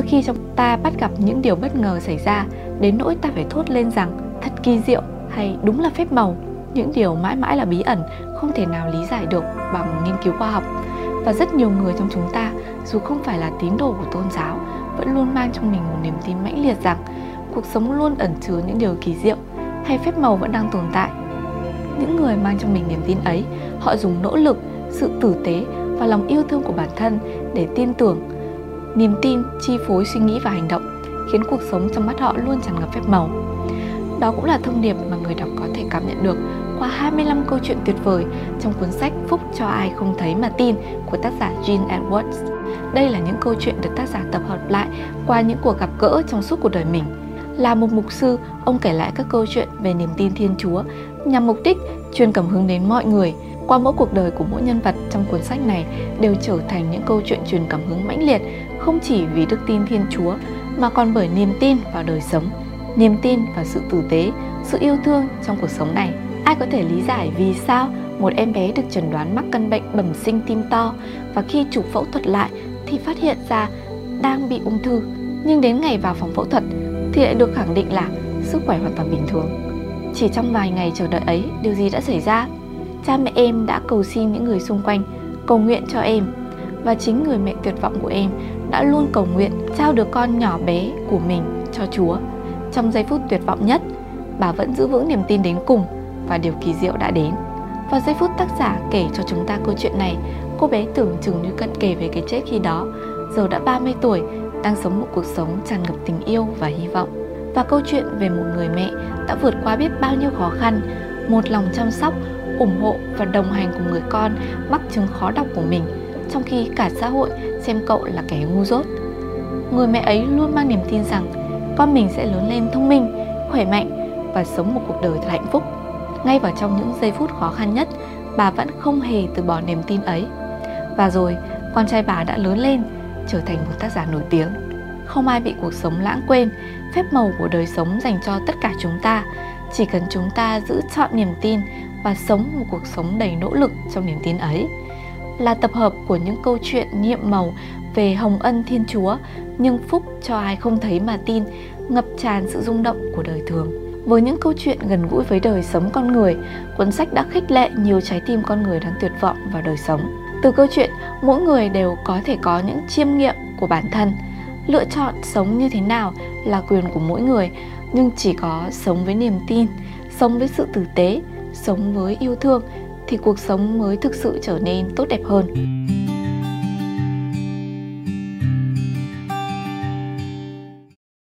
Đôi khi trong ta bắt gặp những điều bất ngờ xảy ra đến nỗi ta phải thốt lên rằng thật kỳ diệu hay đúng là phép màu. Những điều mãi mãi là bí ẩn, không thể nào lý giải được bằng nghiên cứu khoa học. Và rất nhiều người trong chúng ta, dù không phải là tín đồ của tôn giáo, vẫn luôn mang trong mình một niềm tin mãnh liệt rằng cuộc sống luôn ẩn chứa những điều kỳ diệu hay phép màu vẫn đang tồn tại. Những người mang trong mình niềm tin ấy, họ dùng nỗ lực, sự tử tế và lòng yêu thương của bản thân để tin tưởng niềm tin, chi phối suy nghĩ và hành động khiến cuộc sống trong mắt họ luôn tràn ngập phép màu đó cũng là thông điệp mà người đọc có thể cảm nhận được qua 25 câu chuyện tuyệt vời trong cuốn sách Phúc cho ai không thấy mà tin của tác giả Jean Edwards. Đây là những câu chuyện được tác giả tập hợp lại qua những cuộc gặp gỡ trong suốt cuộc đời mình. Là một mục sư, ông kể lại các câu chuyện về niềm tin Thiên Chúa nhằm mục đích truyền cảm hứng đến mọi người – qua mỗi cuộc đời của mỗi nhân vật trong cuốn sách này đều trở thành những câu chuyện truyền cảm hứng mãnh liệt không chỉ vì đức tin Thiên Chúa mà còn bởi niềm tin vào đời sống, niềm tin vào sự tử tế, sự yêu thương trong cuộc sống này. Ai có thể lý giải vì sao một em bé được chẩn đoán mắc căn bệnh bẩm sinh tim to và khi chụp phẫu thuật lại thì phát hiện ra đang bị ung thư, nhưng đến ngày vào phòng phẫu thuật thì lại được khẳng định là sức khỏe hoàn toàn bình thường. Chỉ trong vài ngày chờ đợi ấy, điều gì đã xảy ra? cha mẹ em đã cầu xin những người xung quanh cầu nguyện cho em và chính người mẹ tuyệt vọng của em đã luôn cầu nguyện trao đứa con nhỏ bé của mình cho Chúa. Trong giây phút tuyệt vọng nhất, bà vẫn giữ vững niềm tin đến cùng và điều kỳ diệu đã đến. Vào giây phút tác giả kể cho chúng ta câu chuyện này, cô bé tưởng chừng như cận kề về cái chết khi đó, giờ đã 30 tuổi, đang sống một cuộc sống tràn ngập tình yêu và hy vọng. Và câu chuyện về một người mẹ đã vượt qua biết bao nhiêu khó khăn, một lòng chăm sóc, ủng hộ và đồng hành cùng người con mắc chứng khó đọc của mình trong khi cả xã hội xem cậu là kẻ ngu dốt. Người mẹ ấy luôn mang niềm tin rằng con mình sẽ lớn lên thông minh khỏe mạnh và sống một cuộc đời thật hạnh phúc. Ngay vào trong những giây phút khó khăn nhất bà vẫn không hề từ bỏ niềm tin ấy. Và rồi con trai bà đã lớn lên trở thành một tác giả nổi tiếng. Không ai bị cuộc sống lãng quên, phép màu của đời sống dành cho tất cả chúng ta. Chỉ cần chúng ta giữ chọn niềm tin và sống một cuộc sống đầy nỗ lực trong niềm tin ấy. Là tập hợp của những câu chuyện nhiệm màu về hồng ân thiên chúa, nhưng phúc cho ai không thấy mà tin, ngập tràn sự rung động của đời thường. Với những câu chuyện gần gũi với đời sống con người, cuốn sách đã khích lệ nhiều trái tim con người đang tuyệt vọng vào đời sống từ câu chuyện, mỗi người đều có thể có những chiêm nghiệm của bản thân. Lựa chọn sống như thế nào là quyền của mỗi người, nhưng chỉ có sống với niềm tin, sống với sự tử tế, sống với yêu thương thì cuộc sống mới thực sự trở nên tốt đẹp hơn.